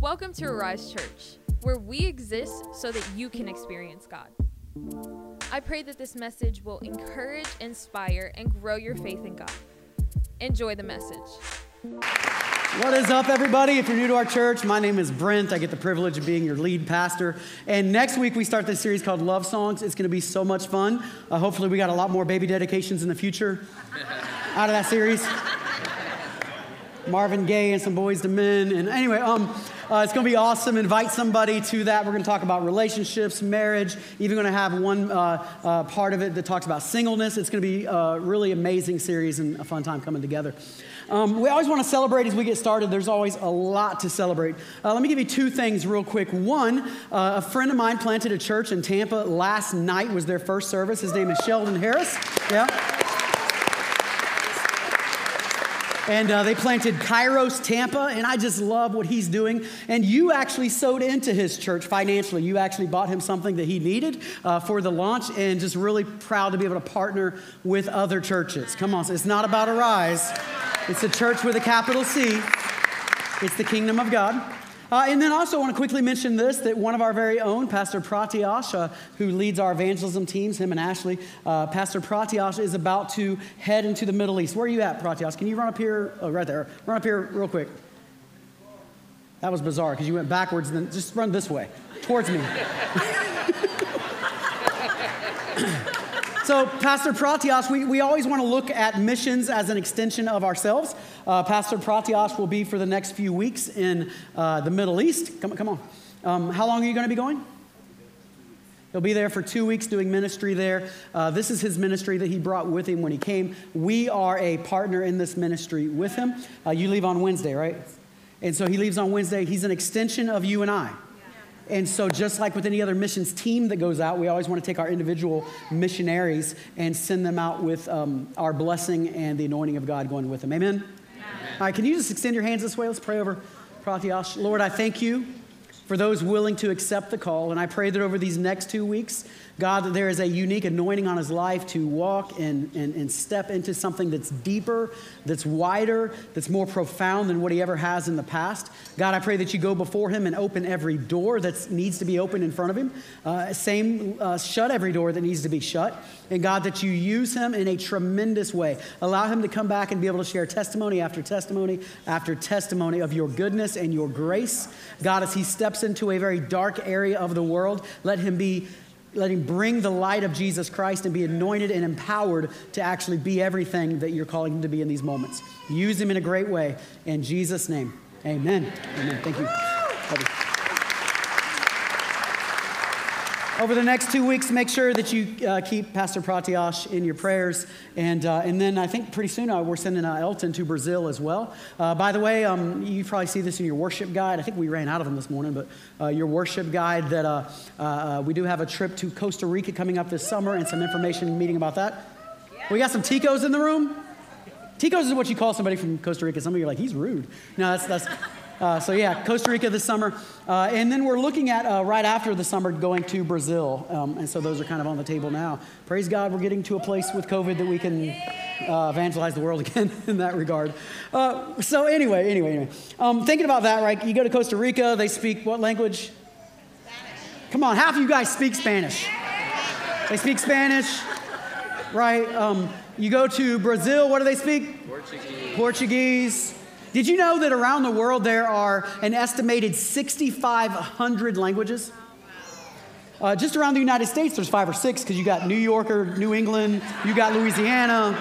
Welcome to Arise Church, where we exist so that you can experience God. I pray that this message will encourage, inspire, and grow your faith in God. Enjoy the message. What is up, everybody? If you're new to our church, my name is Brent. I get the privilege of being your lead pastor. And next week, we start this series called Love Songs. It's going to be so much fun. Uh, hopefully, we got a lot more baby dedications in the future out of that series. Marvin Gaye and some Boyz II Men. And anyway, um, uh, it's going to be awesome. Invite somebody to that. We're going to talk about relationships, marriage. Even going to have one uh, uh, part of it that talks about singleness. It's going to be a really amazing series and a fun time coming together. Um, we always want to celebrate as we get started. There's always a lot to celebrate. Uh, let me give you two things real quick. One, uh, a friend of mine planted a church in Tampa last night was their first service. His name is Sheldon Harris. Yeah. And uh, they planted Kairos Tampa, and I just love what he's doing. And you actually sowed into his church financially. You actually bought him something that he needed uh, for the launch, and just really proud to be able to partner with other churches. Come on, it's not about Arise, it's a church with a capital C, it's the kingdom of God. Uh, and then also, I want to quickly mention this that one of our very own, Pastor Pratyash, uh, who leads our evangelism teams, him and Ashley, uh, Pastor Pratyash is about to head into the Middle East. Where are you at, Pratyash? Can you run up here? Oh, right there. Run up here real quick. That was bizarre because you went backwards and then just run this way, towards me. So, Pastor Pratyash, we, we always want to look at missions as an extension of ourselves. Uh, Pastor Pratyash will be for the next few weeks in uh, the Middle East. Come, come on. Um, how long are you going to be going? He'll be there for two weeks doing ministry there. Uh, this is his ministry that he brought with him when he came. We are a partner in this ministry with him. Uh, you leave on Wednesday, right? And so he leaves on Wednesday. He's an extension of you and I. And so, just like with any other missions team that goes out, we always want to take our individual missionaries and send them out with um, our blessing and the anointing of God going with them. Amen? Amen? All right, can you just extend your hands this way? Let's pray over Pratyash. Lord, I thank you for those willing to accept the call. And I pray that over these next two weeks, God, that there is a unique anointing on his life to walk and, and, and step into something that's deeper, that's wider, that's more profound than what he ever has in the past. God, I pray that you go before him and open every door that needs to be opened in front of him. Uh, same, uh, shut every door that needs to be shut. And God, that you use him in a tremendous way. Allow him to come back and be able to share testimony after testimony after testimony of your goodness and your grace. God, as he steps into a very dark area of the world, let him be let him bring the light of Jesus Christ and be anointed and empowered to actually be everything that you're calling him to be in these moments. Use him in a great way. In Jesus' name, amen. Amen. Thank you. Over the next two weeks, make sure that you uh, keep Pastor Pratyash in your prayers. And, uh, and then I think pretty soon uh, we're sending uh, Elton to Brazil as well. Uh, by the way, um, you probably see this in your worship guide. I think we ran out of them this morning, but uh, your worship guide that we do have a trip to Costa Rica coming up this summer and some information meeting about that. We got some Ticos in the room. Ticos is what you call somebody from Costa Rica. Some of you are like, he's rude. No, that's, that's, uh, so yeah, Costa Rica this summer, uh, and then we're looking at uh, right after the summer going to Brazil, um, and so those are kind of on the table now. Praise God, we're getting to a place with COVID that we can uh, evangelize the world again in that regard. Uh, so anyway, anyway, anyway, um, thinking about that, right? You go to Costa Rica, they speak what language? Spanish. Come on, half of you guys speak Spanish. They speak Spanish, right? Um, you go to Brazil, what do they speak? Portuguese. Portuguese. Did you know that around the world there are an estimated 6,500 languages? Uh, just around the United States, there's five or six because you got New Yorker, New England, you got Louisiana,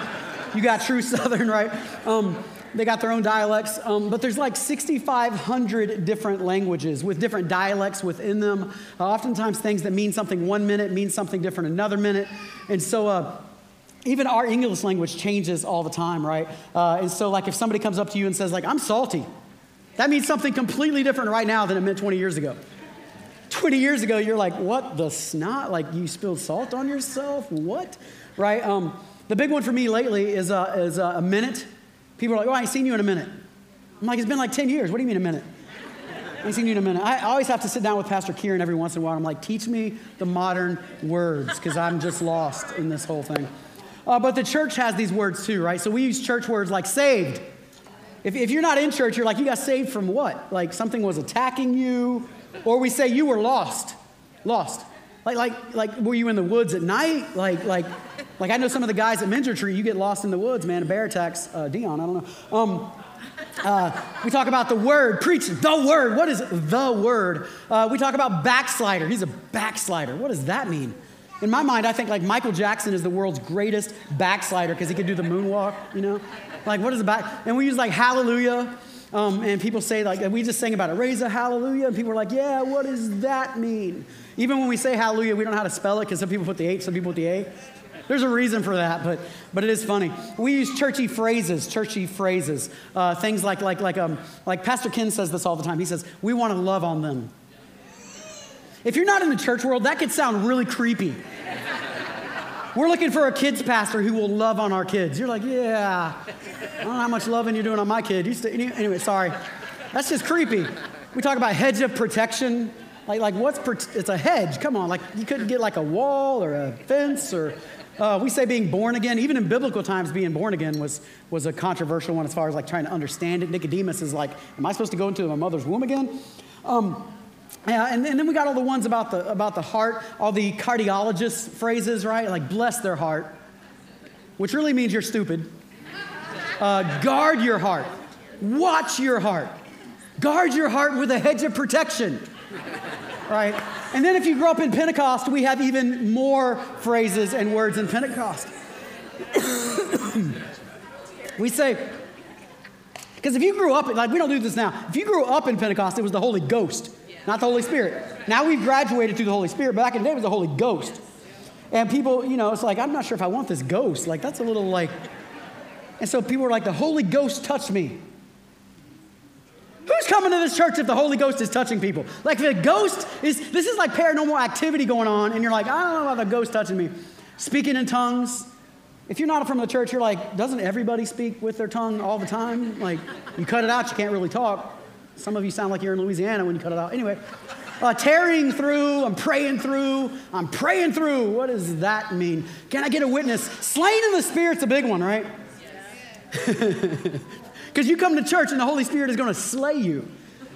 you got true Southern, right? Um, they got their own dialects, um, but there's like 6,500 different languages with different dialects within them. Uh, oftentimes, things that mean something one minute mean something different another minute. And so, uh, even our English language changes all the time, right? Uh, and so, like, if somebody comes up to you and says, like, I'm salty, that means something completely different right now than it meant 20 years ago. 20 years ago, you're like, what the snot? Like, you spilled salt on yourself? What? Right? Um, the big one for me lately is, uh, is uh, a minute. People are like, oh, I ain't seen you in a minute. I'm like, it's been like 10 years. What do you mean a minute? I ain't seen you in a minute. I always have to sit down with Pastor Kieran every once in a while. I'm like, teach me the modern words because I'm just lost in this whole thing. Uh, but the church has these words too, right? So we use church words like saved. If, if you're not in church, you're like, you got saved from what? Like something was attacking you? Or we say you were lost. Lost. Like, like, like, were you in the woods at night? Like, like, like I know some of the guys at Mentor Tree, you get lost in the woods, man. A bear attacks uh, Dion, I don't know. Um, uh, we talk about the word, preach the word. What is the word? Uh, we talk about backslider. He's a backslider. What does that mean? In my mind, I think like Michael Jackson is the world's greatest backslider because he could do the moonwalk, you know? Like, what is the back? And we use like hallelujah. Um, and people say, like, we just sing about it, raise a hallelujah. And people are like, yeah, what does that mean? Even when we say hallelujah, we don't know how to spell it because some people put the H, some people put the A. There's a reason for that, but, but it is funny. We use churchy phrases, churchy phrases. Uh, things like, like, like, um, like Pastor Ken says this all the time. He says, we want to love on them. If you're not in the church world, that could sound really creepy. We're looking for a kids pastor who will love on our kids. You're like, yeah, I don't know how much loving you're doing on my kid. You st- anyway, sorry. That's just creepy. We talk about hedge of protection. Like, like what's, per- it's a hedge. Come on, like you couldn't get like a wall or a fence or, uh, we say being born again. Even in biblical times, being born again was, was a controversial one as far as like trying to understand it. Nicodemus is like, am I supposed to go into my mother's womb again? Um, yeah, and, and, then we got all the ones about the, about the heart, all the cardiologist phrases, right? Like, bless their heart, which really means you're stupid. Uh, guard your heart, watch your heart, guard your heart with a hedge of protection, right? And then if you grew up in Pentecost, we have even more phrases and words in Pentecost. we say, because if you grew up, like we don't do this now, if you grew up in Pentecost, it was the Holy Ghost not the Holy Spirit. Now we've graduated to the Holy Spirit. Back in the day, it was the Holy Ghost. And people, you know, it's like, I'm not sure if I want this ghost. Like, that's a little like. And so people are like, the Holy Ghost touched me. Who's coming to this church if the Holy Ghost is touching people? Like, the ghost is, this is like paranormal activity going on, and you're like, I don't know about the ghost touching me. Speaking in tongues. If you're not from the church, you're like, doesn't everybody speak with their tongue all the time? Like, you cut it out, you can't really talk. Some of you sound like you're in Louisiana when you cut it out. Anyway, uh, tearing through, I'm praying through, I'm praying through. What does that mean? Can I get a witness? Slain in the Spirit's a big one, right? Because you come to church and the Holy Spirit is going to slay you.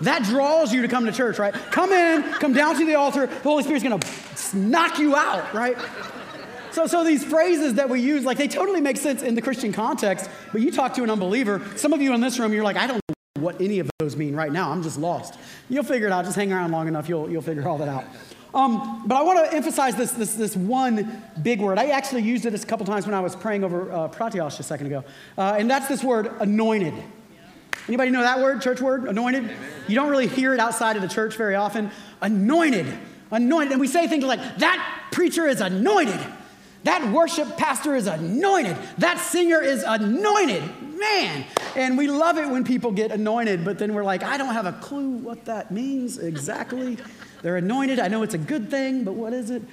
That draws you to come to church, right? Come in, come down to the altar, the Holy Spirit's going to knock you out, right? So, so these phrases that we use, like they totally make sense in the Christian context, but you talk to an unbeliever, some of you in this room, you're like, I don't what any of those mean right now. I'm just lost. You'll figure it out. Just hang around long enough, you'll, you'll figure all that out. Um, but I want to emphasize this, this, this one big word. I actually used it a couple times when I was praying over uh, Pratyash a second ago. Uh, and that's this word, anointed. Anybody know that word, church word, anointed? You don't really hear it outside of the church very often. Anointed, anointed. And we say things like, that preacher is anointed. That worship pastor is anointed. That singer is anointed. Man. And we love it when people get anointed, but then we're like, I don't have a clue what that means exactly. They're anointed. I know it's a good thing, but what is it?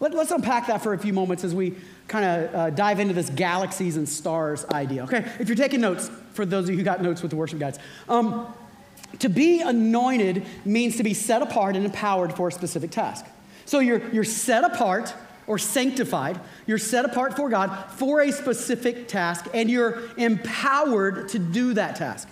Let, us unpack that for a few moments as we kind of uh, dive into this galaxies and stars idea. Okay, if you're taking notes, for those of you who got notes with the worship guides, um, to be anointed means to be set apart and empowered for a specific task. So you're, you're set apart or sanctified. You're set apart for God for a specific task, and you're empowered to do that task.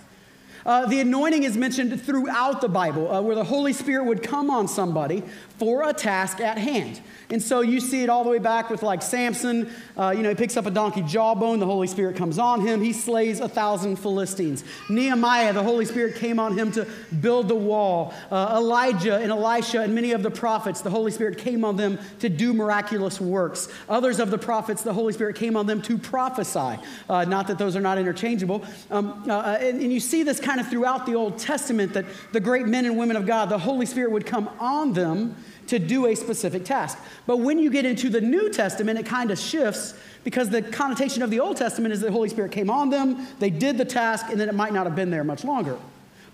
Uh, the anointing is mentioned throughout the Bible, uh, where the Holy Spirit would come on somebody for a task at hand. And so you see it all the way back with like Samson. Uh, you know, he picks up a donkey jawbone, the Holy Spirit comes on him, he slays a thousand Philistines. Nehemiah, the Holy Spirit came on him to build the wall. Uh, Elijah and Elisha and many of the prophets, the Holy Spirit came on them to do miraculous works. Others of the prophets, the Holy Spirit came on them to prophesy. Uh, not that those are not interchangeable. Um, uh, uh, and, and you see this kind of throughout the Old Testament that the great men and women of God, the Holy Spirit would come on them to do a specific task. But when you get into the New Testament, it kind of shifts because the connotation of the Old Testament is the Holy Spirit came on them, they did the task, and then it might not have been there much longer.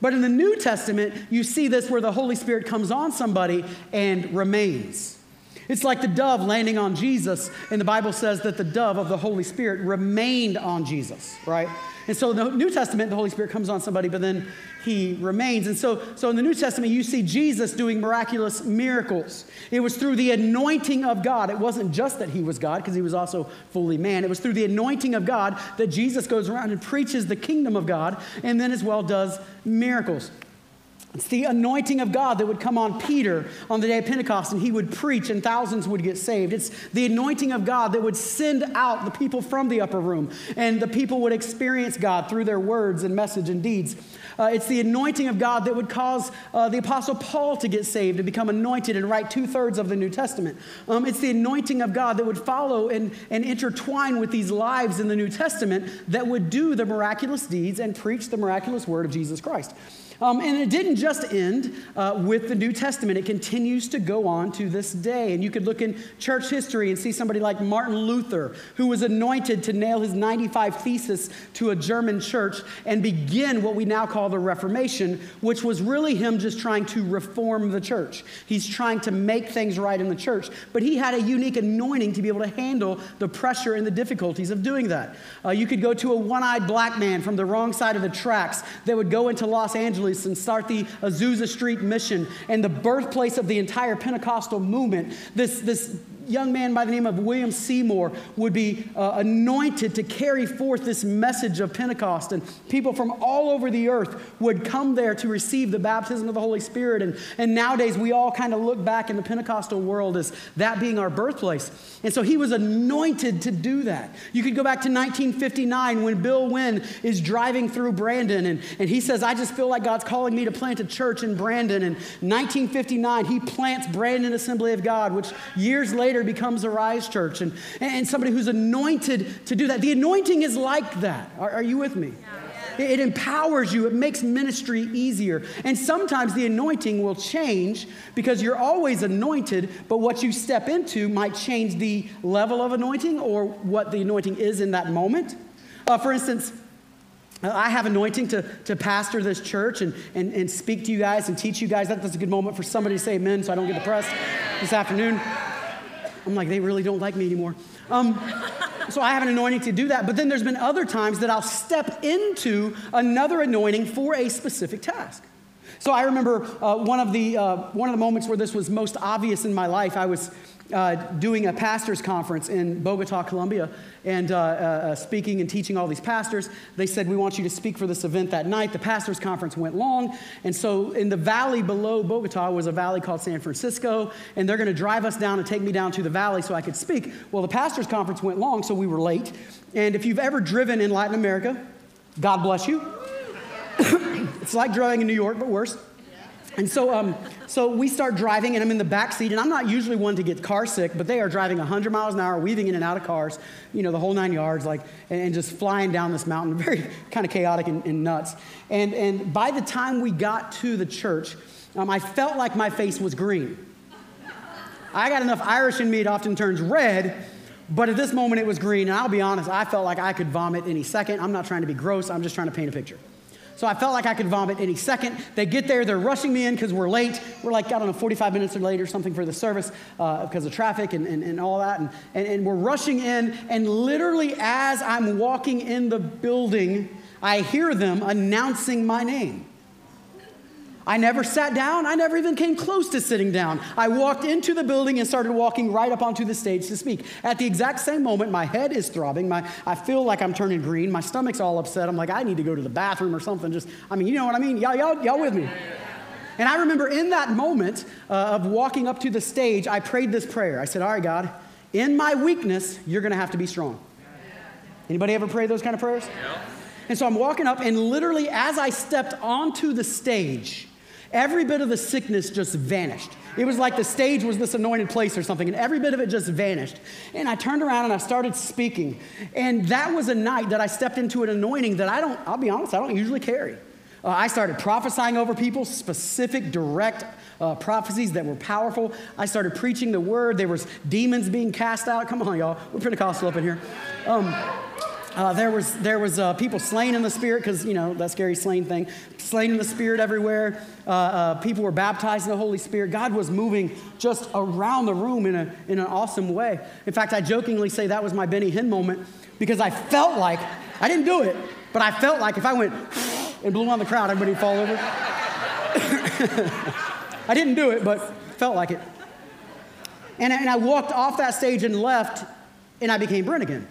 But in the New Testament, you see this where the Holy Spirit comes on somebody and remains. It's like the dove landing on Jesus, and the Bible says that the dove of the Holy Spirit remained on Jesus, right? And so in the New Testament, the Holy Spirit comes on somebody, but then he remains. And so, so in the New Testament, you see Jesus doing miraculous miracles. It was through the anointing of God. It wasn't just that he was God, because he was also fully man. It was through the anointing of God that Jesus goes around and preaches the kingdom of God, and then as well does miracles. It's the anointing of God that would come on Peter on the day of Pentecost, and he would preach, and thousands would get saved. It's the anointing of God that would send out the people from the upper room, and the people would experience God through their words and message and deeds. Uh, it's the anointing of God that would cause uh, the Apostle Paul to get saved and become anointed and write two thirds of the New Testament. Um, it's the anointing of God that would follow and, and intertwine with these lives in the New Testament that would do the miraculous deeds and preach the miraculous word of Jesus Christ. Um, and it didn't just end uh, with the New Testament, it continues to go on to this day. And you could look in church history and see somebody like Martin Luther, who was anointed to nail his 95 Thesis to a German church and begin what we now call the Reformation, which was really him just trying to reform the church. He's trying to make things right in the church. But he had a unique anointing to be able to handle the pressure and the difficulties of doing that. Uh, you could go to a one eyed black man from the wrong side of the tracks that would go into Los Angeles and start the Azusa Street Mission and the birthplace of the entire Pentecostal movement. This, this young man by the name of William Seymour would be uh, anointed to carry forth this message of Pentecost. And people from all over the earth would come there to receive the baptism of the Holy Spirit. And, and nowadays, we all kind of look back in the Pentecostal world as that being our birthplace. And so he was anointed to do that. You could go back to 1959 when Bill Wynn is driving through Brandon and, and he says, I just feel like God's calling me to plant a church in Brandon. And 1959, he plants Brandon Assembly of God, which years later, later becomes rise Church and, and somebody who's anointed to do that. The anointing is like that. Are, are you with me? Yeah. It, it empowers you, it makes ministry easier. And sometimes the anointing will change because you're always anointed, but what you step into might change the level of anointing or what the anointing is in that moment. Uh, for instance, I have anointing to, to pastor this church and, and, and speak to you guys and teach you guys. That, that's a good moment for somebody to say amen so I don't get depressed this afternoon. I'm like, they really don't like me anymore. Um, so I have an anointing to do that. But then there's been other times that I'll step into another anointing for a specific task. So I remember uh, one, of the, uh, one of the moments where this was most obvious in my life. I was uh, doing a pastor's conference in Bogota, Colombia, and uh, uh, uh, speaking and teaching all these pastors. They said, We want you to speak for this event that night. The pastor's conference went long. And so, in the valley below Bogota was a valley called San Francisco, and they're going to drive us down and take me down to the valley so I could speak. Well, the pastor's conference went long, so we were late. And if you've ever driven in Latin America, God bless you. it's like driving in New York, but worse. And so, um, so we start driving, and I'm in the back seat, and I'm not usually one to get car sick, but they are driving 100 miles an hour, weaving in and out of cars, you know, the whole nine yards, like, and, and just flying down this mountain, very kind of chaotic and, and, nuts. And, and by the time we got to the church, um, I felt like my face was green. I got enough Irish in me, it often turns red, but at this moment it was green, and I'll be honest, I felt like I could vomit any second. I'm not trying to be gross, I'm just trying to paint a picture. So I felt like I could vomit any second. They get there, they're rushing me in because we're late. We're like, I don't know, 45 minutes or late or something for the service uh, because of traffic and, and, and all that. And, and, and we're rushing in, and literally as I'm walking in the building, I hear them announcing my name. I never sat down. I never even came close to sitting down. I walked into the building and started walking right up onto the stage to speak. At the exact same moment, my head is throbbing. My, I feel like I'm turning green. My stomach's all upset. I'm like, I need to go to the bathroom or something. Just, I mean, you know what I mean? Y'all, y'all, y'all with me? And I remember in that moment uh, of walking up to the stage, I prayed this prayer. I said, All right, God, in my weakness, you're going to have to be strong. Anybody ever pray those kind of prayers? Yeah. And so I'm walking up, and literally, as I stepped onto the stage, Every bit of the sickness just vanished. It was like the stage was this anointed place or something, and every bit of it just vanished. And I turned around and I started speaking. And that was a night that I stepped into an anointing that I don't, I'll be honest, I don't usually carry. Uh, I started prophesying over people, specific, direct uh, prophecies that were powerful. I started preaching the word. There was demons being cast out. Come on, y'all. We're Pentecostal up in here. Um, Uh, there was, there was uh, people slain in the spirit because, you know, that scary slain thing. Slain in the spirit everywhere. Uh, uh, people were baptized in the Holy Spirit. God was moving just around the room in, a, in an awesome way. In fact, I jokingly say that was my Benny Hinn moment because I felt like, I didn't do it, but I felt like if I went and blew on the crowd, everybody would fall over. I didn't do it, but felt like it. And, and I walked off that stage and left, and I became Brent again.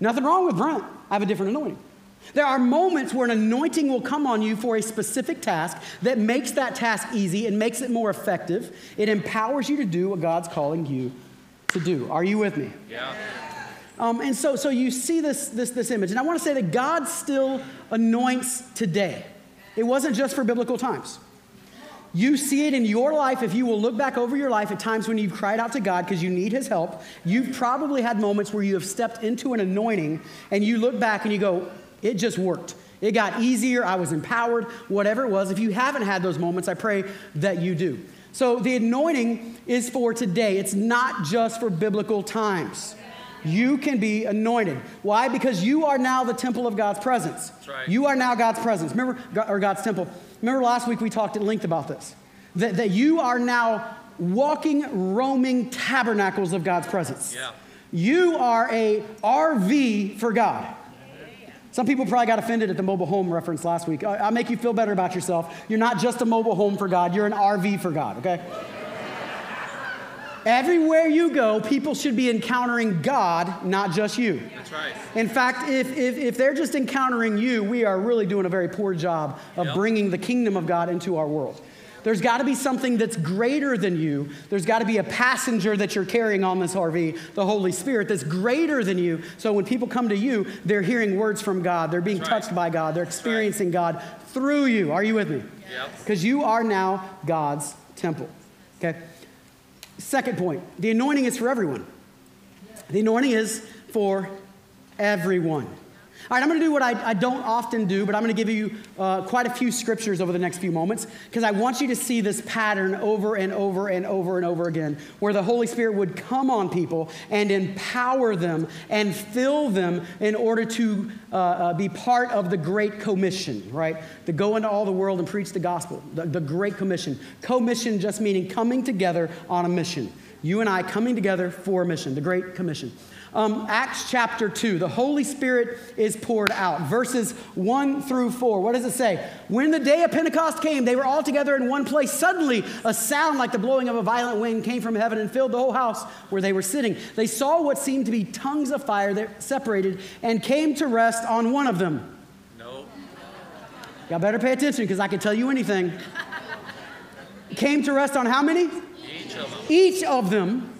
Nothing wrong with Brent. I have a different anointing. There are moments where an anointing will come on you for a specific task that makes that task easy and makes it more effective. It empowers you to do what God's calling you to do. Are you with me? Yeah. Um, and so, so you see this, this, this image. And I want to say that God still anoints today. It wasn't just for biblical times. You see it in your life if you will look back over your life at times when you've cried out to God because you need His help. You've probably had moments where you have stepped into an anointing and you look back and you go, it just worked. It got easier. I was empowered, whatever it was. If you haven't had those moments, I pray that you do. So the anointing is for today, it's not just for biblical times. You can be anointed. Why? Because you are now the temple of God's presence. That's right. You are now God's presence. Remember, or God's temple. Remember last week we talked at length about this. That, that you are now walking, roaming tabernacles of God's presence. Yeah. You are a RV for God. Some people probably got offended at the mobile home reference last week. I- I'll make you feel better about yourself. You're not just a mobile home for God, you're an RV for God, okay? Everywhere you go, people should be encountering God, not just you. That's right. In fact, if, if, if they're just encountering you, we are really doing a very poor job of Yep. bringing the kingdom of God into our world. There's got to be something that's greater than you. There's got to be a passenger that you're carrying on this RV, the Holy Spirit, that's greater than you. So when people come to you, they're hearing words from God. They're being right. touched by God. They're experiencing God through you. Are you with me? Because you are now God's temple. Okay? Second point the anointing is for everyone. The anointing is for everyone. All right, I'm going to do what I, I don't often do, but I'm going to give you uh, quite a few scriptures over the next few moments because I want you to see this pattern over and over and over and over again where the Holy Spirit would come on people and empower them and fill them in order to uh, uh, be part of the Great Commission, right? To go into all the world and preach the gospel, the, the Great Commission. Commission just meaning coming together on a mission. You and I coming together for a mission, the Great Commission. Um, Acts chapter 2, the Holy Spirit is poured out. Verses 1 through 4. What does it say? When the day of Pentecost came, they were all together in one place. Suddenly, a sound like the blowing of a violent wind came from heaven and filled the whole house where they were sitting. They saw what seemed to be tongues of fire that separated and came to rest on one of them. No. Y'all better pay attention because I can tell you anything. came to rest on how many? Each of them. Each of them,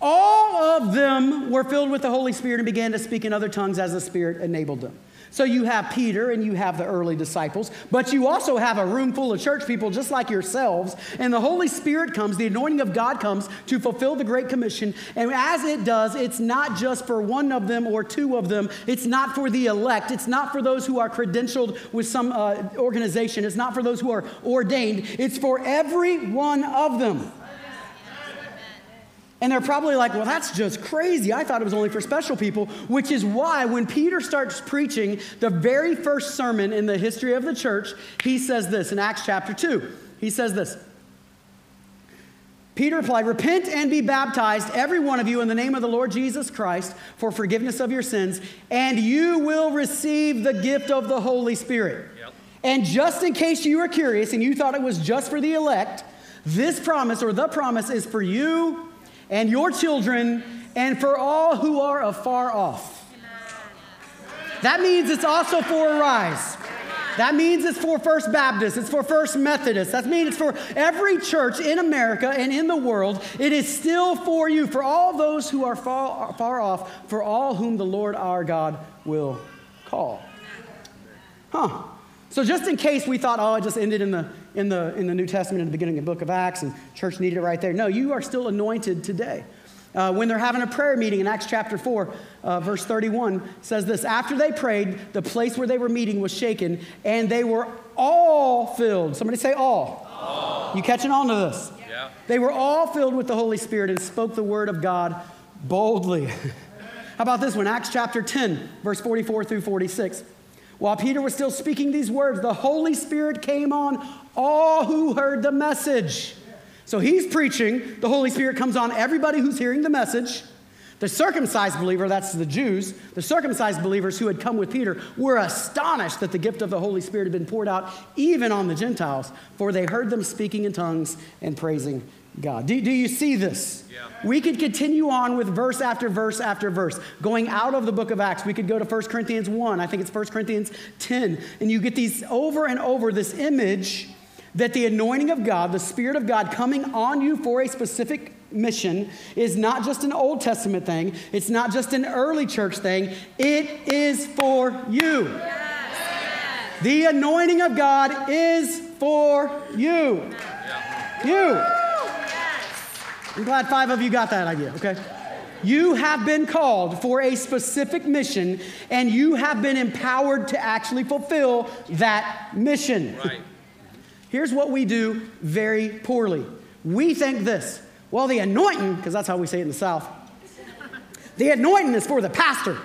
all of them were filled with the Holy Spirit and began to speak in other tongues as the Spirit enabled them. So you have Peter and you have the early disciples, but you also have a room full of church people just like yourselves. And the Holy Spirit comes, the anointing of God comes to fulfill the Great Commission. And as it does, it's not just for one of them or two of them, it's not for the elect, it's not for those who are credentialed with some uh, organization, it's not for those who are ordained, it's for every one of them. And they're probably like, well, that's just crazy. I thought it was only for special people, which is why when Peter starts preaching the very first sermon in the history of the church, he says this in Acts chapter 2. He says this Peter replied, Repent and be baptized, every one of you, in the name of the Lord Jesus Christ for forgiveness of your sins, and you will receive the gift of the Holy Spirit. Yep. And just in case you were curious and you thought it was just for the elect, this promise or the promise is for you and your children and for all who are afar off. That means it's also for Arise. That means it's for First Baptist, it's for First Methodist. That means it's for every church in America and in the world. It is still for you, for all those who are far, far off, for all whom the Lord our God will call. Huh. So just in case we thought, oh, it just ended in the, in the, in the New Testament in the beginning of the book of Acts and church needed it right there. No, you are still anointed today. Uh, when they're having a prayer meeting in Acts chapter 4, uh, verse 31 says this After they prayed, the place where they were meeting was shaken, and they were all filled. Somebody say all. all. You catching on to this? Yeah. They were all filled with the Holy Spirit and spoke the word of God boldly. How about this one? Acts chapter 10, verse 44 through 46. While Peter was still speaking these words, the Holy Spirit came on all who heard the message. So he's preaching, the Holy Spirit comes on everybody who's hearing the message. The circumcised believer, that's the Jews, the circumcised believers who had come with Peter were astonished that the gift of the Holy Spirit had been poured out even on the Gentiles, for they heard them speaking in tongues and praising God. Do, do you see this? Yeah. We could continue on with verse after verse after verse, going out of the book of Acts. We could go to 1 Corinthians 1, I think it's 1 Corinthians 10, and you get these over and over this image that the anointing of God, the Spirit of God coming on you for a specific mission is not just an Old Testament thing, it's not just an early church thing, it is for you. Yes. The anointing of God is for you. You. I'm glad five of you got that idea, okay? You have been called for a specific mission, and you have been empowered to actually fulfill that mission. Right. Here's what we do very poorly we think this well, the anointing, because that's how we say it in the South, the anointing is for the pastor.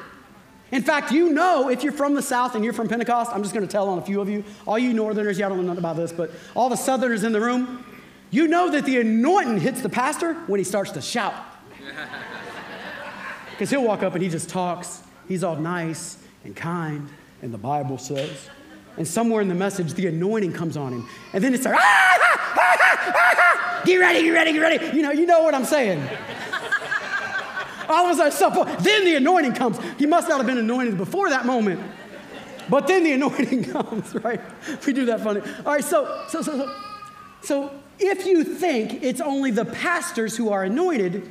In fact, you know if you're from the South and you're from Pentecost, I'm just going to tell on a few of you. All you Northerners, y'all don't know nothing about this, but all the Southerners in the room, you know that the anointing hits the pastor when he starts to shout. Because he'll walk up and he just talks. He's all nice and kind, and the Bible says. And somewhere in the message, the anointing comes on him. And then it's like, ah, ah, ah, ah, get ready, get ready, get ready. You know, you know what I'm saying. All of a sudden, then the anointing comes. He must not have been anointed before that moment. But then the anointing comes, right? We do that funny. All right, so, so, so, so, so if you think it's only the pastors who are anointed,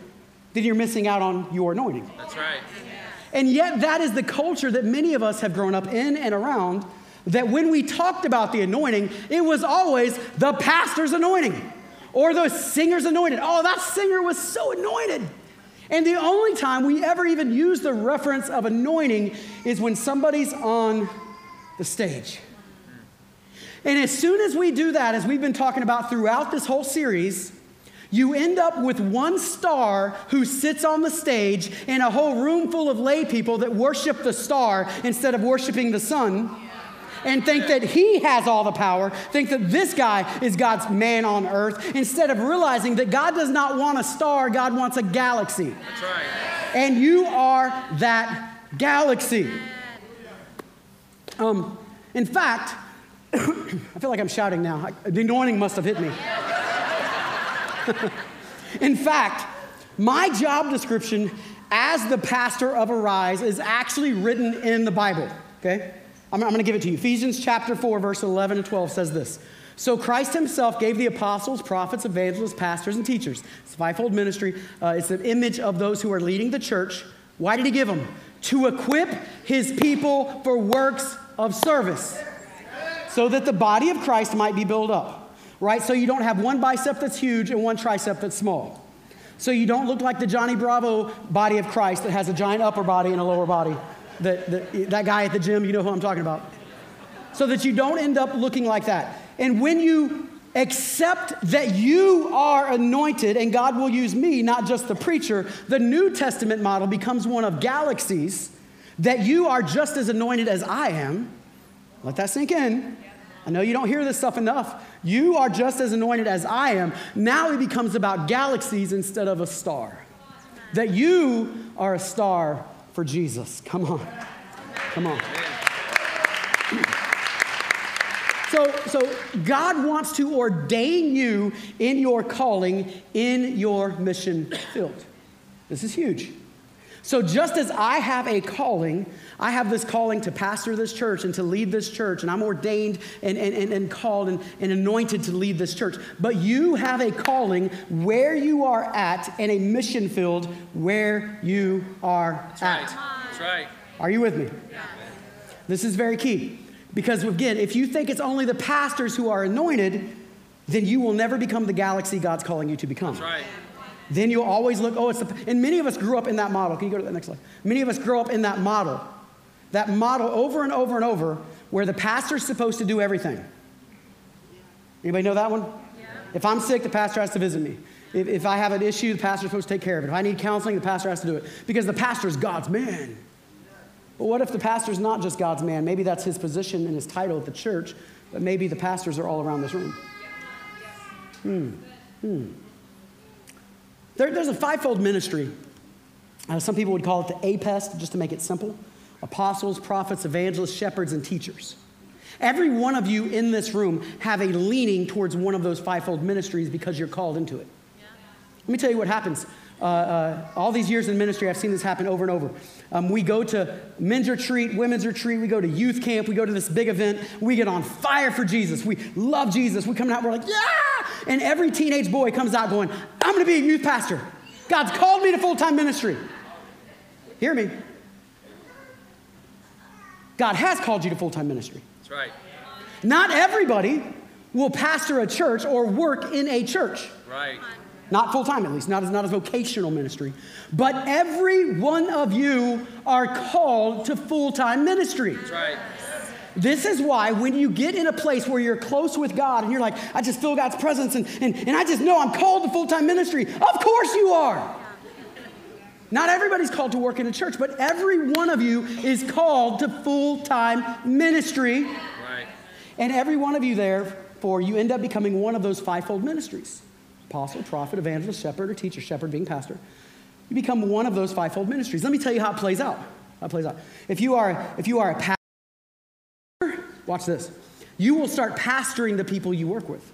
then you're missing out on your anointing. That's right. And yet, that is the culture that many of us have grown up in and around that when we talked about the anointing, it was always the pastor's anointing or the singer's anointed. Oh, that singer was so anointed. And the only time we ever even use the reference of anointing is when somebody's on the stage. And as soon as we do that, as we've been talking about throughout this whole series, you end up with one star who sits on the stage and a whole room full of lay people that worship the star instead of worshiping the sun and think that he has all the power, think that this guy is God's man on earth, instead of realizing that God does not want a star, God wants a galaxy. That's right. And you are that galaxy. Um, in fact, I feel like I'm shouting now. The anointing must have hit me. in fact, my job description as the pastor of Arise is actually written in the Bible, okay? I'm, I'm going to give it to you. Ephesians chapter 4, verse 11 and 12 says this. So Christ himself gave the apostles, prophets, evangelists, pastors, and teachers. It's a fivefold ministry. Uh, it's an image of those who are leading the church. Why did he give them? To equip his people for works of service so that the body of Christ might be built up, right? So you don't have one bicep that's huge and one tricep that's small. So you don't look like the Johnny Bravo body of Christ that has a giant upper body and a lower body that, that guy at the gym, you know who I'm talking about. So that you don't end up looking like that. And when you accept that you are anointed and God will use me, not just the preacher, the New Testament model becomes one of galaxies that you are just as anointed as I am. Let that sink in. I know you don't hear this stuff enough. You are just as anointed as I am. Now it becomes about galaxies instead of a star. That you are a star for Jesus. Come on. Come on. So, so God wants to ordain you in your calling, in your mission field. This is huge. So, just as I have a calling, I have this calling to pastor this church and to lead this church, and I'm ordained and, and, and, and called and, and anointed to lead this church. But you have a calling where you are at and a mission field where you are That's at. Right. That's right. Are you with me? Yeah. This is very key. Because again, if you think it's only the pastors who are anointed, then you will never become the galaxy God's calling you to become. That's right. Then you'll always look, oh, it's the, and many of us grew up in that model. Can you go to the next slide? Many of us grow up in that model. That model over and over and over where the pastor's supposed to do everything. Anybody know that one? Yeah. If I'm sick, the pastor has to visit me. If, if I have an issue, the pastor's supposed to take care of it. If I need counseling, the pastor has to do it because the pastor is God's man. But what if the pastor's not just God's man? Maybe that's his position and his title at the church, but maybe the pastors are all around this room. Hmm. Hmm. There, there's a fivefold ministry. Uh, some people would call it the APEST, just to make it simple apostles, prophets, evangelists, shepherds, and teachers. Every one of you in this room have a leaning towards one of those fivefold ministries because you're called into it. Let me tell you what happens. Uh, uh, all these years in ministry, I've seen this happen over and over. Um, we go to men's retreat, women's retreat, we go to youth camp, we go to this big event, we get on fire for Jesus. We love Jesus. We come out, we're like, yeah! And every teenage boy comes out going, I'm gonna be a youth pastor. God's called me to full time ministry. Hear me. God has called you to full time ministry. That's right. Not everybody will pastor a church or work in a church. Right. Not full time, at least, not as, not as vocational ministry. But every one of you are called to full time ministry. That's right. This is why when you get in a place where you're close with God and you're like, I just feel God's presence and, and, and I just know I'm called to full time ministry. Of course you are. Not everybody's called to work in a church, but every one of you is called to full time ministry. Right. And every one of you, therefore, you end up becoming one of those fivefold ministries apostle, prophet, evangelist, shepherd, or teacher, shepherd being pastor. You become one of those fivefold ministries. Let me tell you how it plays out. How it plays out. If you are, if you are a pastor, watch this. You will start pastoring the people you work with.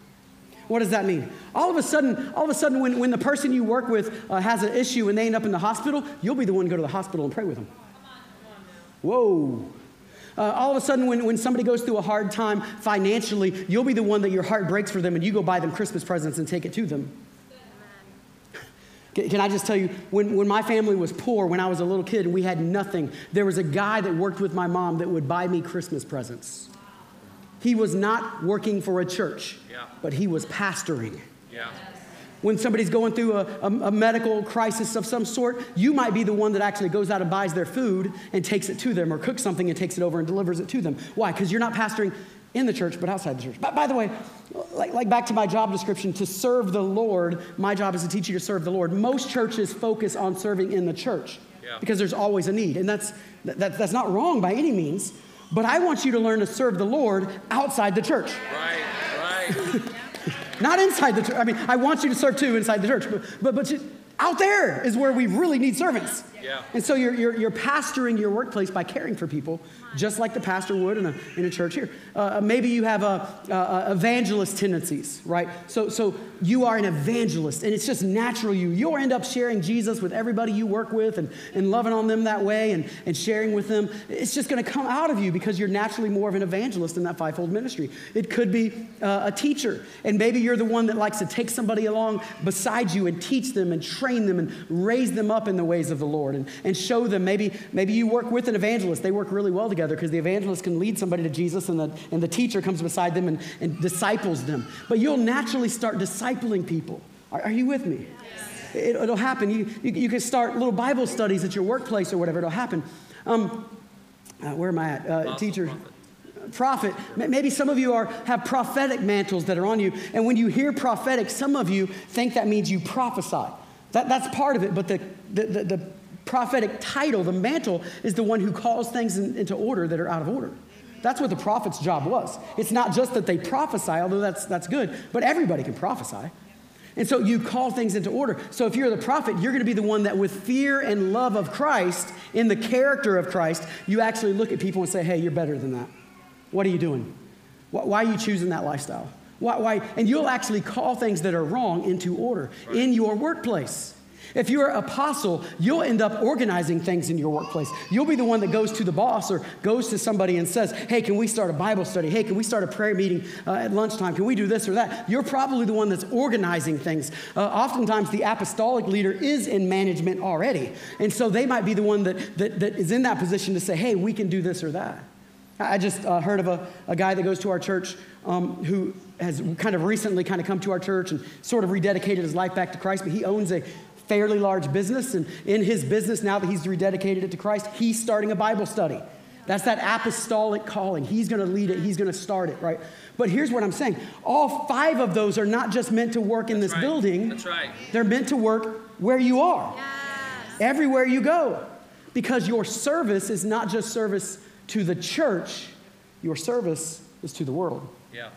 What does that mean? All of a sudden, all of a sudden, when, when the person you work with uh, has an issue and they end up in the hospital, you'll be the one to go to the hospital and pray with them. Whoa. Uh, all of a sudden, when, when somebody goes through a hard time financially, you'll be the one that your heart breaks for them and you go buy them Christmas presents and take it to them. Can, I just tell you, when, when my family was poor, when I was a little kid and we had nothing, there was a guy that worked with my mom that would buy me Christmas presents. He was not working for a church, Yeah. but he was pastoring. Yeah. When somebody's going through a, a, a medical crisis of some sort, you might be the one that actually goes out and buys their food and takes it to them, or cooks something and takes it over and delivers it to them. Why? Because you're not pastoring in the church, but outside the church. But by the way, like, like back to my job description, to serve the Lord, my job is to teach you to serve the Lord. Most churches focus on serving in the church Yeah. because there's always a need. And that's, that, that's not wrong by any means, but I want you to learn to serve the Lord outside the church. Right. Right. Not inside the church. I mean, I want you to serve too inside the church, but, but, but out there is where we really need servants. Yeah. And so you're, you're, you're pastoring your workplace by caring for people, just like the pastor would in a, in a church here. Uh, maybe you have a, a, a evangelist tendencies, right? So, so you are an evangelist, and it's just natural you. You'll end up sharing Jesus with everybody you work with and, and loving on them that way and, and sharing with them. It's just going to come out of you because you're naturally more of an evangelist in that fivefold ministry. It could be uh, a teacher, and maybe you're the one that likes to take somebody along beside you and teach them and train them and raise them up in the ways of the Lord and, and show them. Maybe, maybe you work with an evangelist. They work really well together because the evangelist can lead somebody to Jesus and the, and the teacher comes beside them and, and disciples them. But you'll naturally start discipling people. Are, are you with me? It, will happen. You, you, you can start little Bible studies at your workplace or whatever. It'll happen. Um, uh, where am I at? Uh, teacher. prophet. Prophet. Maybe some of you are, have prophetic mantles that are on you. And when you hear prophetic, some of you think that means you prophesy. That, that's part of it. But the, the, the, the prophetic title, the mantle, is the one who calls things in- into order that are out of order. That's what the prophet's job was. It's not just that they prophesy, although that's, that's good, but everybody can prophesy. And so you call things into order. So if you're the prophet, you're going to be the one that, with fear and love of Christ, in the character of Christ, you actually look at people and say, hey, you're better than that. What are you doing? Why, are you choosing that lifestyle? Why, why? And you'll actually call things that are wrong into order in your workplace. If you're an apostle, you'll end up organizing things in your workplace. You'll be the one that goes to the boss or goes to somebody and says, Hey, can we start a Bible study? Hey, can we start a prayer meeting uh, at lunchtime? Can we do this or that? You're probably the one that's organizing things. Uh, oftentimes, the apostolic leader is in management already. And so they might be the one that, that, that is in that position to say, Hey, we can do this or that. I just uh, heard of a, a guy that goes to our church um, who has kind of recently kind of come to our church and sort of rededicated his life back to Christ, but he owns a fairly large business. And in his business, now that he's rededicated it to Christ, he's starting a Bible study. That's that apostolic calling. He's going to lead it, he's going to start it, right? But here's what I'm saying all five of those are not just meant to work in this right. building, That's right. they're meant to work where you are, everywhere you go. Because your service is not just service to the church, your service is to the world. Yeah.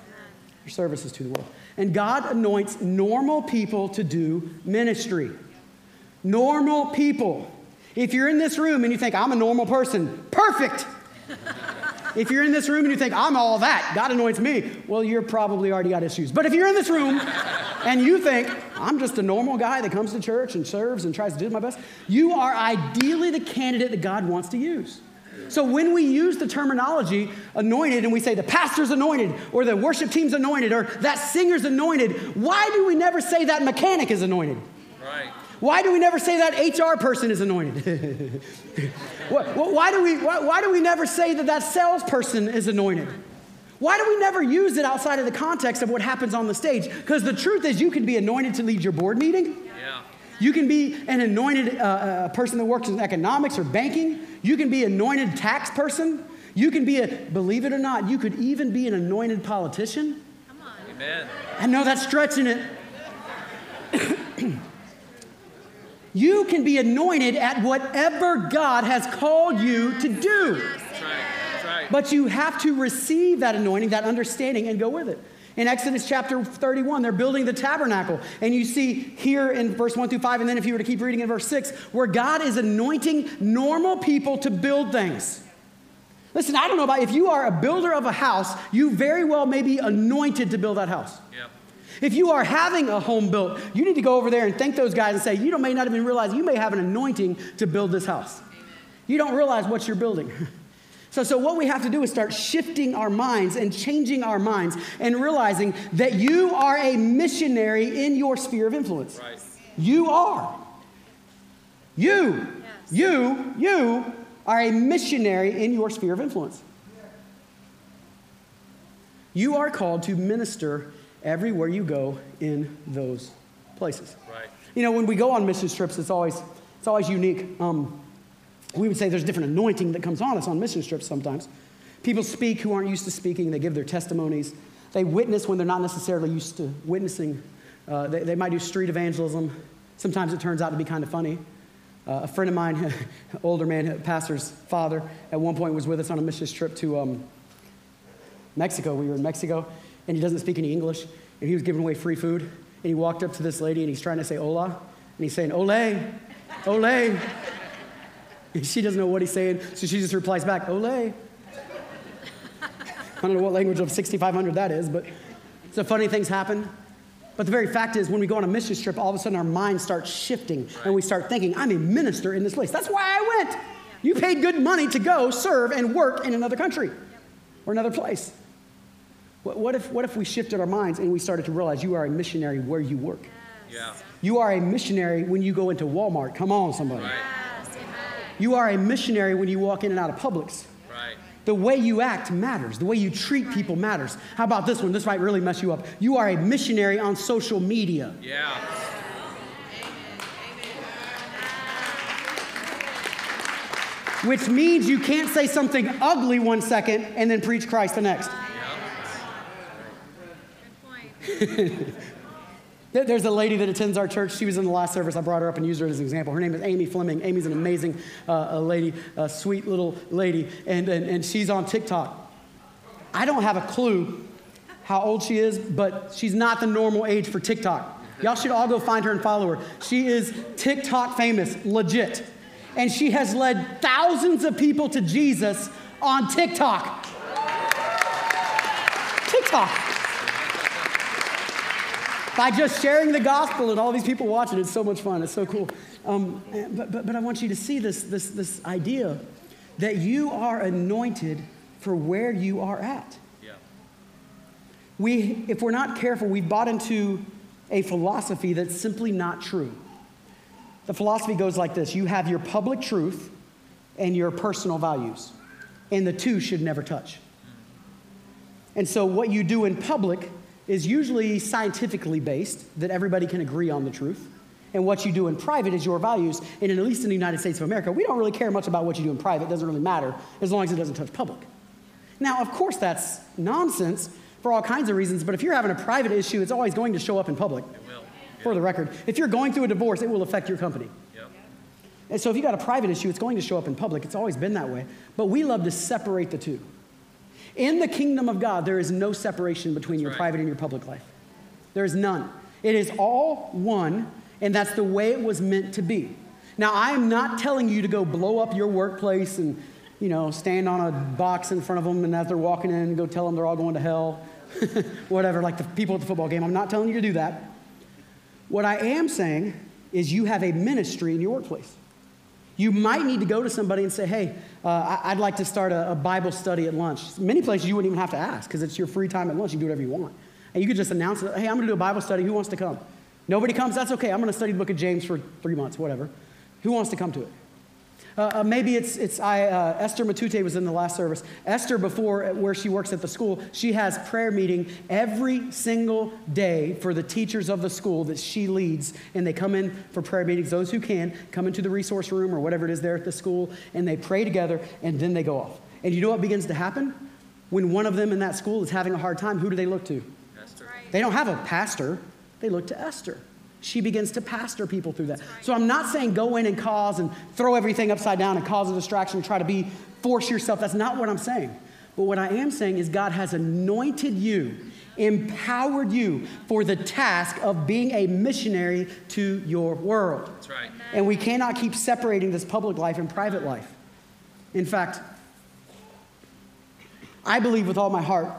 Your service is to the world. And God anoints normal people to do ministry. Normal people. If you're in this room and you think, I'm a normal person, perfect. if you're in this room and you think, I'm all that, God anoints me, well, you're probably already got issues. But if you're in this room and you think, I'm just a normal guy that comes to church and serves and tries to do my best, you are ideally the candidate that God wants to use. So when we use the terminology anointed and we say the pastor's anointed or the worship team's anointed or that singer's anointed, why do we never say that mechanic is anointed? Right. Why do we never say that HR person is anointed? why, do we, why, why do we never say that that salesperson is anointed? Why do we never use it outside of the context of what happens on the stage? Because the truth is, you can be anointed to lead your board meeting. Yeah. You can be an anointed uh, uh, person that works in economics or banking. You can be an anointed tax person. You can be a, believe it or not, you could even be an anointed politician. Come on. Amen. I know that's stretching it. you can be anointed at whatever God has called you to do. That's right. That's right. But you have to receive that anointing, that understanding, and go with it. In Exodus chapter 31, they're building the tabernacle. And you see here in verse 1 through 5, and then if you were to keep reading in verse 6, where God is anointing normal people to build things. Listen, I don't know about if you are a builder of a house, you very well may be anointed to build that house. Yeah. If you are having a home built, you need to go over there and thank those guys and say, you don't, may not even realize you may have an anointing to build this house. You don't realize what you're building. So, so what we have to do is start shifting our minds and changing our minds and realizing that you are a missionary in your sphere of influence. Right. You are. You, you, you are a missionary in your sphere of influence. You are called to minister everywhere you go in those places. Right. You know, when we go on mission trips, it's always, it's always unique. Um, we would say there's different anointing that comes on us on mission trips sometimes. People speak who aren't used to speaking, they give their testimonies. They witness when they're not necessarily used to witnessing. Uh, they, they, might do street evangelism. Sometimes it turns out to be kind of funny. Uh, a friend of mine, older man, pastor's father, at one point was with us on a mission trip to um, Mexico. We were in Mexico, and he doesn't speak any English, and he was giving away free food. And he walked up to this lady, and he's trying to say hola, and he's saying, ole, ole. She doesn't know what he's saying, so she just replies back, Ole. I don't know what language of 6,500 that is, but so funny things happen. But the very fact is, when we go on a mission trip, all of a sudden our mind starts shifting and we start thinking, I'm a minister in this place. That's why I went. You paid good money to go serve and work in another country or another place. What, what, if, what if we shifted our minds and we started to realize you are a missionary where you work? Yeah. You are a missionary when you go into Walmart. Come on, somebody. Right. You are a missionary when you walk in and out of Publix. Right. The way you act matters. The way you treat people matters. How about this one? This might really mess you up. You are a missionary on social media. Yeah. Which means you can't say something ugly one second and then preach Christ the next. There's a lady that attends our church. She was in the last service. I brought her up and used her as an example. Her name is Amy Fleming. Amy's an amazing uh, lady, a sweet little lady, and, and, and she's on TikTok. I don't have a clue how old she is, but she's not the normal age for TikTok. Y'all should all go find her and follow her. She is TikTok famous, legit. And she has led thousands of people to Jesus on TikTok. TikTok by just sharing the gospel and all these people watching. It's so much fun. It's so cool. Um, but, but, but I want you to see this, this, this idea that you are anointed for where you are at. Yeah. We, if we're not careful, we've bought into a philosophy that's simply not true. The philosophy goes like this you have your public truth and your personal values, and the two should never touch. And so, what you do in public is usually scientifically based, that everybody can agree on the truth. And what you do in private is your values. And at least in the United States of America, we don't really care much about what you do in private. It doesn't really matter as long as it doesn't touch public. Now, of course, that's nonsense for all kinds of reasons, but if you're having a private issue, it's always going to show up in public. It will. For the record, if you're going through a divorce, it will affect your company. Yep. And so if you got a private issue, it's going to show up in public. It's always been that way. But we love to separate the two. In the kingdom of God, there is no separation between your right. private and your public life. There is none. It is all one, and that's the way it was meant to be. Now, I am not telling you to go blow up your workplace and, you know, stand on a box in front of them and as they're walking in, go tell them they're all going to hell, whatever, like the people at the football game. I'm not telling you to do that. What I am saying is you have a ministry in your workplace. You might need to go to somebody and say, hey, uh, I'd like to start a, a Bible study at lunch. Many places you wouldn't even have to ask because it's your free time at lunch. You do whatever you want. And you could just announce hey, I'm going to do a Bible study. Who wants to come? Nobody comes? That's okay. I'm going to study the book of James for three months, whatever. Who wants to come to it? Uh, uh, maybe it's, it's I, uh, Esther Matute was in the last service. Esther, before uh, where she works at the school, she has prayer meeting every single day for the teachers of the school that she leads. And they come in for prayer meetings. Those who can come into the resource room or whatever it is there at the school, and they pray together, and then they go off. And you know what begins to happen? When one of them in that school is having a hard time, who do they look to? Esther. They don't have a pastor, they look to Esther. She begins to pastor people through that. So I'm not saying go in and cause and throw everything upside down and cause a distraction and try to be, force yourself. That's not what I'm saying. But what I am saying is God has anointed you, empowered you for the task of being a missionary to your world. That's right. And we cannot keep separating this public life and private life. In fact, I believe with all my heart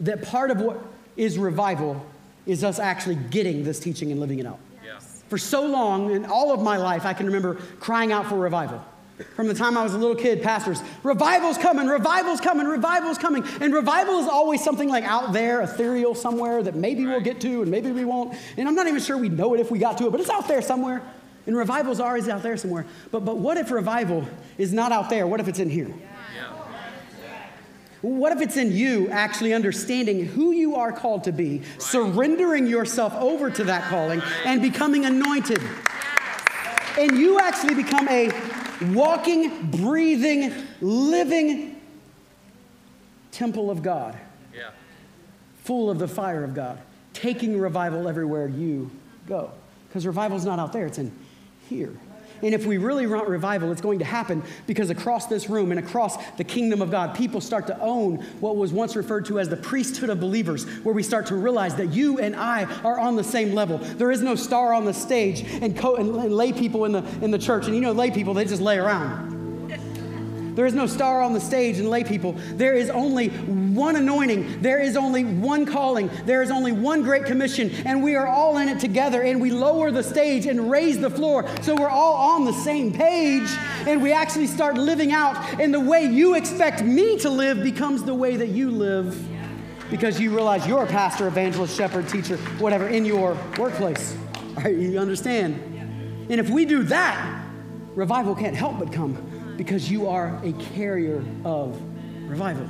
that part of what is revival is us actually getting this teaching and living it out. Yeah. For so long, in all of my life, I can remember crying out for revival. From the time I was a little kid, pastors, revival's coming, revival's coming, revival's coming. And revival is always something like out there, ethereal somewhere that maybe we'll get to and maybe we won't. And I'm not even sure we know it if we got to it, but it's out there somewhere. And revival's always out there somewhere. But, but what if revival is not out there? What if it's in here? Yeah. What if it's in you actually understanding who you are called to be, surrendering yourself over to that calling, and becoming anointed? And you actually become a walking, breathing, living temple of God, Yeah. full of the fire of God, taking revival everywhere you go. Because revival's not out there, it's in here. And if we really want revival, it's going to happen because across this room and across the kingdom of God, people start to own what was once referred to as the priesthood of believers, where we start to realize that you and I are on the same level. There is no star on the stage and, co- and, lay people in the, in the church. And you know, lay people, they just lay around. There is no star on the stage and lay people. There is only one anointing. There is only one calling. There is only one great commission, and we are all in it together. And we lower the stage and raise the floor so we're all on the same page. And we actually start living out. And the way you expect me to live becomes the way that you live because you realize you're a pastor, evangelist, shepherd, teacher, whatever in your workplace. You understand? And if we do that, revival can't help but come because you are a carrier of revival.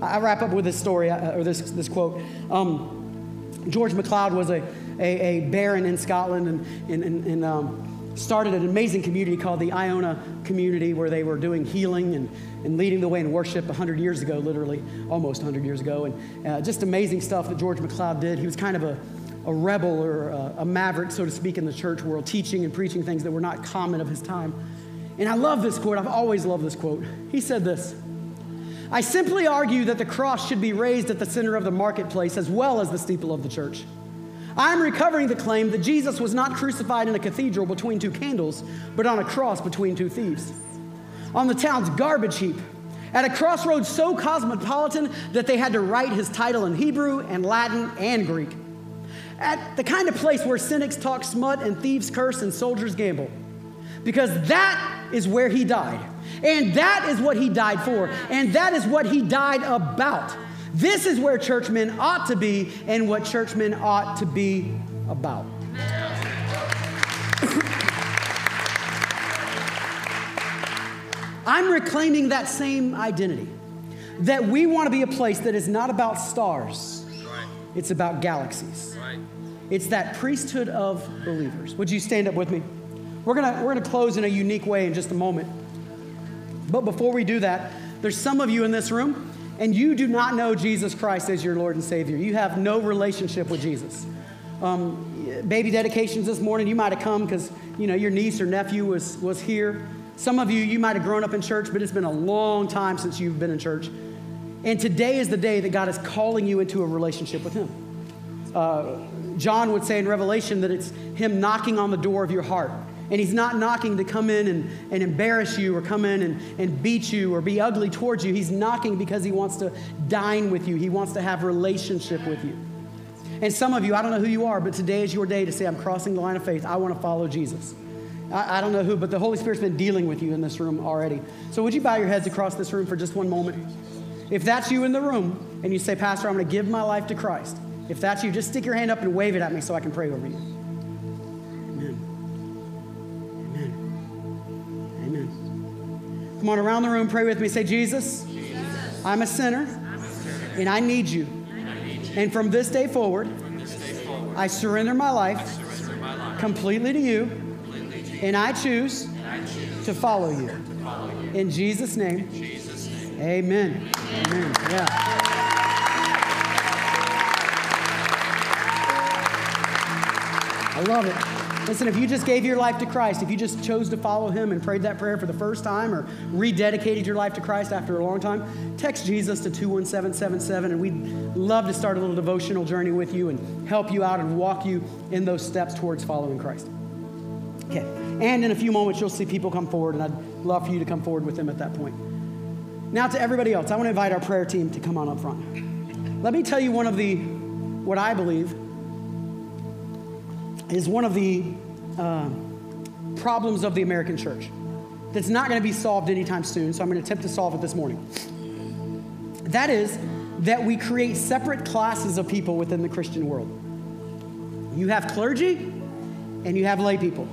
I wrap up with this story uh, or this, this quote. Um, George MacLeod was a, a, a baron in Scotland and, and, and, and um, started an amazing community called the Iona community where they were doing healing and, and leading the way in worship 100 years ago, literally, almost 100 years ago. And uh, just amazing stuff that George MacLeod did. He was kind of a, a rebel or a, a maverick, so to speak, in the church world, teaching and preaching things that were not common of his time. And I love this quote. I've always loved this quote. He said this. I simply argue that the cross should be raised at the center of the marketplace as well as the steeple of the church. I'm recovering the claim that Jesus was not crucified in a cathedral between two candles, but on a cross between two thieves. On the town's garbage heap, at a crossroads so cosmopolitan that they had to write his title in Hebrew and Latin and Greek. At the kind of place where cynics talk smut and thieves curse and soldiers gamble. Because that is where he died. And that is what he died for. And that is what he died about. This is where churchmen ought to be and what churchmen ought to be about. I'm reclaiming that same identity that we want to be a place that is not about stars, Right. it's about galaxies. Right. It's that priesthood of believers. Would you stand up with me? We're gonna, we're gonna close in a unique way in just a moment. But before we do that, there's some of you in this room, and you do not know Jesus Christ as your Lord and Savior. You have no relationship with Jesus. Um, baby dedications this morning, you might have come because you know your niece or nephew was, was here. Some of you, you might have grown up in church, but it's been a long time since you've been in church. And today is the day that God is calling you into a relationship with Him. Uh, John would say in Revelation that it's Him knocking on the door of your heart. And He's not knocking to come in and, and embarrass you or come in and, and beat you or be ugly towards you. He's knocking because He wants to dine with you, He wants to have relationship with you. And some of you, I don't know who you are, but today is your day to say, I'm crossing the line of faith. I want to follow Jesus. I, I don't know who, but the Holy Spirit's been dealing with you in this room already. So would you bow your heads across this room for just one moment? If that's you in the room and you say, Pastor, I'm going to give my life to Christ, if that's you, just stick your hand up and wave it at me so I can pray over you. Amen. Amen. Amen. Come on around the room, pray with me. Say, Jesus, Jesus. I'm, a sinner, I'm a sinner, and I need you. And from this day forward, I surrender my life, completely to you, and I choose, to, follow you. In Jesus' name, amen. Amen. Yeah. I love it. Listen, if you just gave your life to Christ, if you just chose to follow Him and prayed that prayer for the first time or rededicated your life to Christ after a long time, text Jesus to 21777 and we'd love to start a little devotional journey with you and help you out and walk you in those steps towards following Christ. Okay, and in a few moments you'll see people come forward, and I'd love for you to come forward with them at that point. Now, to everybody else, I want to invite our prayer team to come on up front. Let me tell you one of the, what I believe is one of the uh, problems of the American church that's not going to be solved anytime soon, so I'm going to attempt to solve it this morning. That is that we create separate classes of people within the Christian world. You have clergy and you have lay people.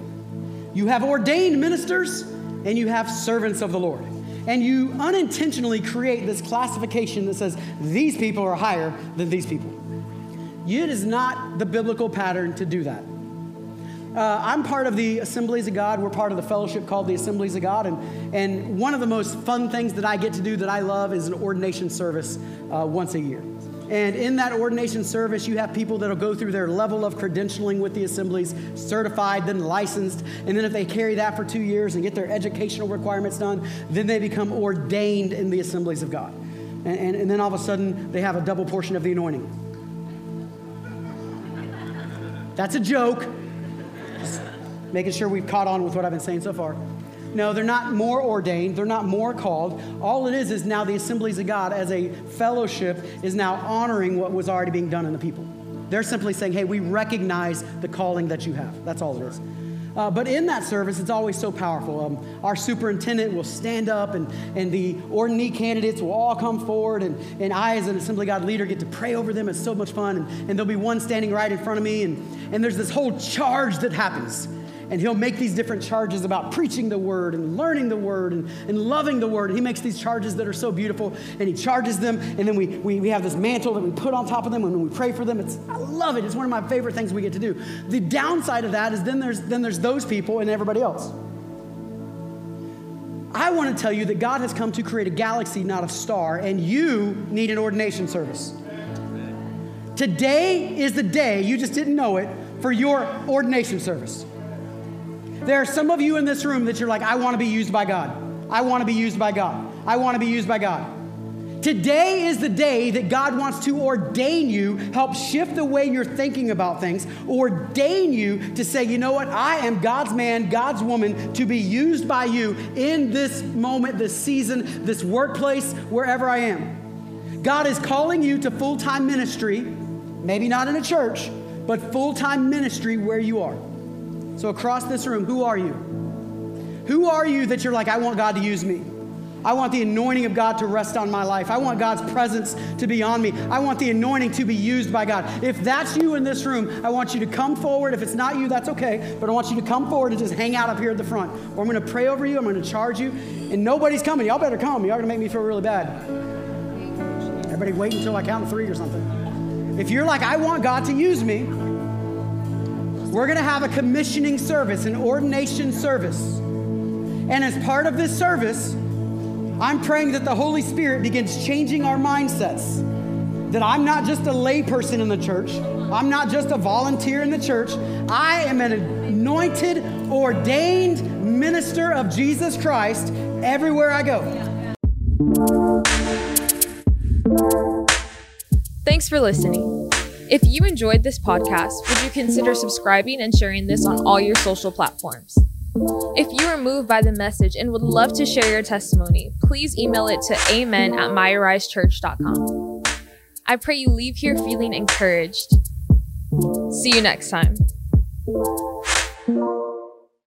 You have ordained ministers and you have servants of the Lord. And you unintentionally create this classification that says these people are higher than these people. It is not the biblical pattern to do that. Uh, I'm part of the Assemblies of God. We're part of the fellowship called the Assemblies of God. And, and one of the most fun things that I get to do that I love is an ordination service uh, once a year. And in that ordination service, you have people that'll go through their level of credentialing with the assemblies, certified, then licensed. And then if they carry that for two years and get their educational requirements done, then they become ordained in the assemblies of God. And, and, and then all of a sudden, they have a double portion of the anointing. That's a joke making sure we've caught on with what I've been saying so far. No, they're not more ordained. They're not more called. All it is is now the assemblies of God as a fellowship is now honoring what was already being done in the people. They're simply saying, hey, we recognize the calling that you have. That's all it is. Uh, but in that service, it's always so powerful. Um, our superintendent will stand up, and, and the ordinary candidates will all come forward, and, and I, as an Assembly God leader, get to pray over them. It's so much fun. And, and there'll be one standing right in front of me, and, and there's this whole charge that happens and he'll make these different charges about preaching the word and learning the word and, and loving the word. He makes these charges that are so beautiful and he charges them, and then we, we, we have this mantle that we put on top of them and when we pray for them. It's, I love it. It's one of my favorite things we get to do. The downside of that is then there's, then there's those people and everybody else. I want to tell you that God has come to create a galaxy, not a star, and you need an ordination service. Today is the day, you just didn't know it, for your ordination service. There are some of you in this room that you're like, I want to be used by God. I want to be used by God. I want to be used by God. Today is the day that God wants to ordain you, help shift the way you're thinking about things, ordain you to say, you know what, I am God's man, God's woman, to be used by you in this moment, this season, this workplace, wherever I am. God is calling you to full time ministry, maybe not in a church, but full time ministry where you are. So, across this room, who are you? Who are you that you're like, I want God to use me? I want the anointing of God to rest on my life. I want God's presence to be on me. I want the anointing to be used by God. If that's you in this room, I want you to come forward. If it's not you, that's okay. But I want you to come forward and just hang out up here at the front. Or I'm going to pray over you. I'm going to charge you. And nobody's coming. Y'all better come. Y'all are going to make me feel really bad. Everybody wait until I count three or something. If you're like, I want God to use me, we're going to have a commissioning service, an ordination service. And as part of this service, I'm praying that the Holy Spirit begins changing our mindsets. That I'm not just a layperson in the church, I'm not just a volunteer in the church. I am an anointed, ordained minister of Jesus Christ everywhere I go. Thanks for listening. If you enjoyed this podcast, would you consider subscribing and sharing this on all your social platforms? If you are moved by the message and would love to share your testimony, please email it to amen at myarisechurch.com. I pray you leave here feeling encouraged. See you next time.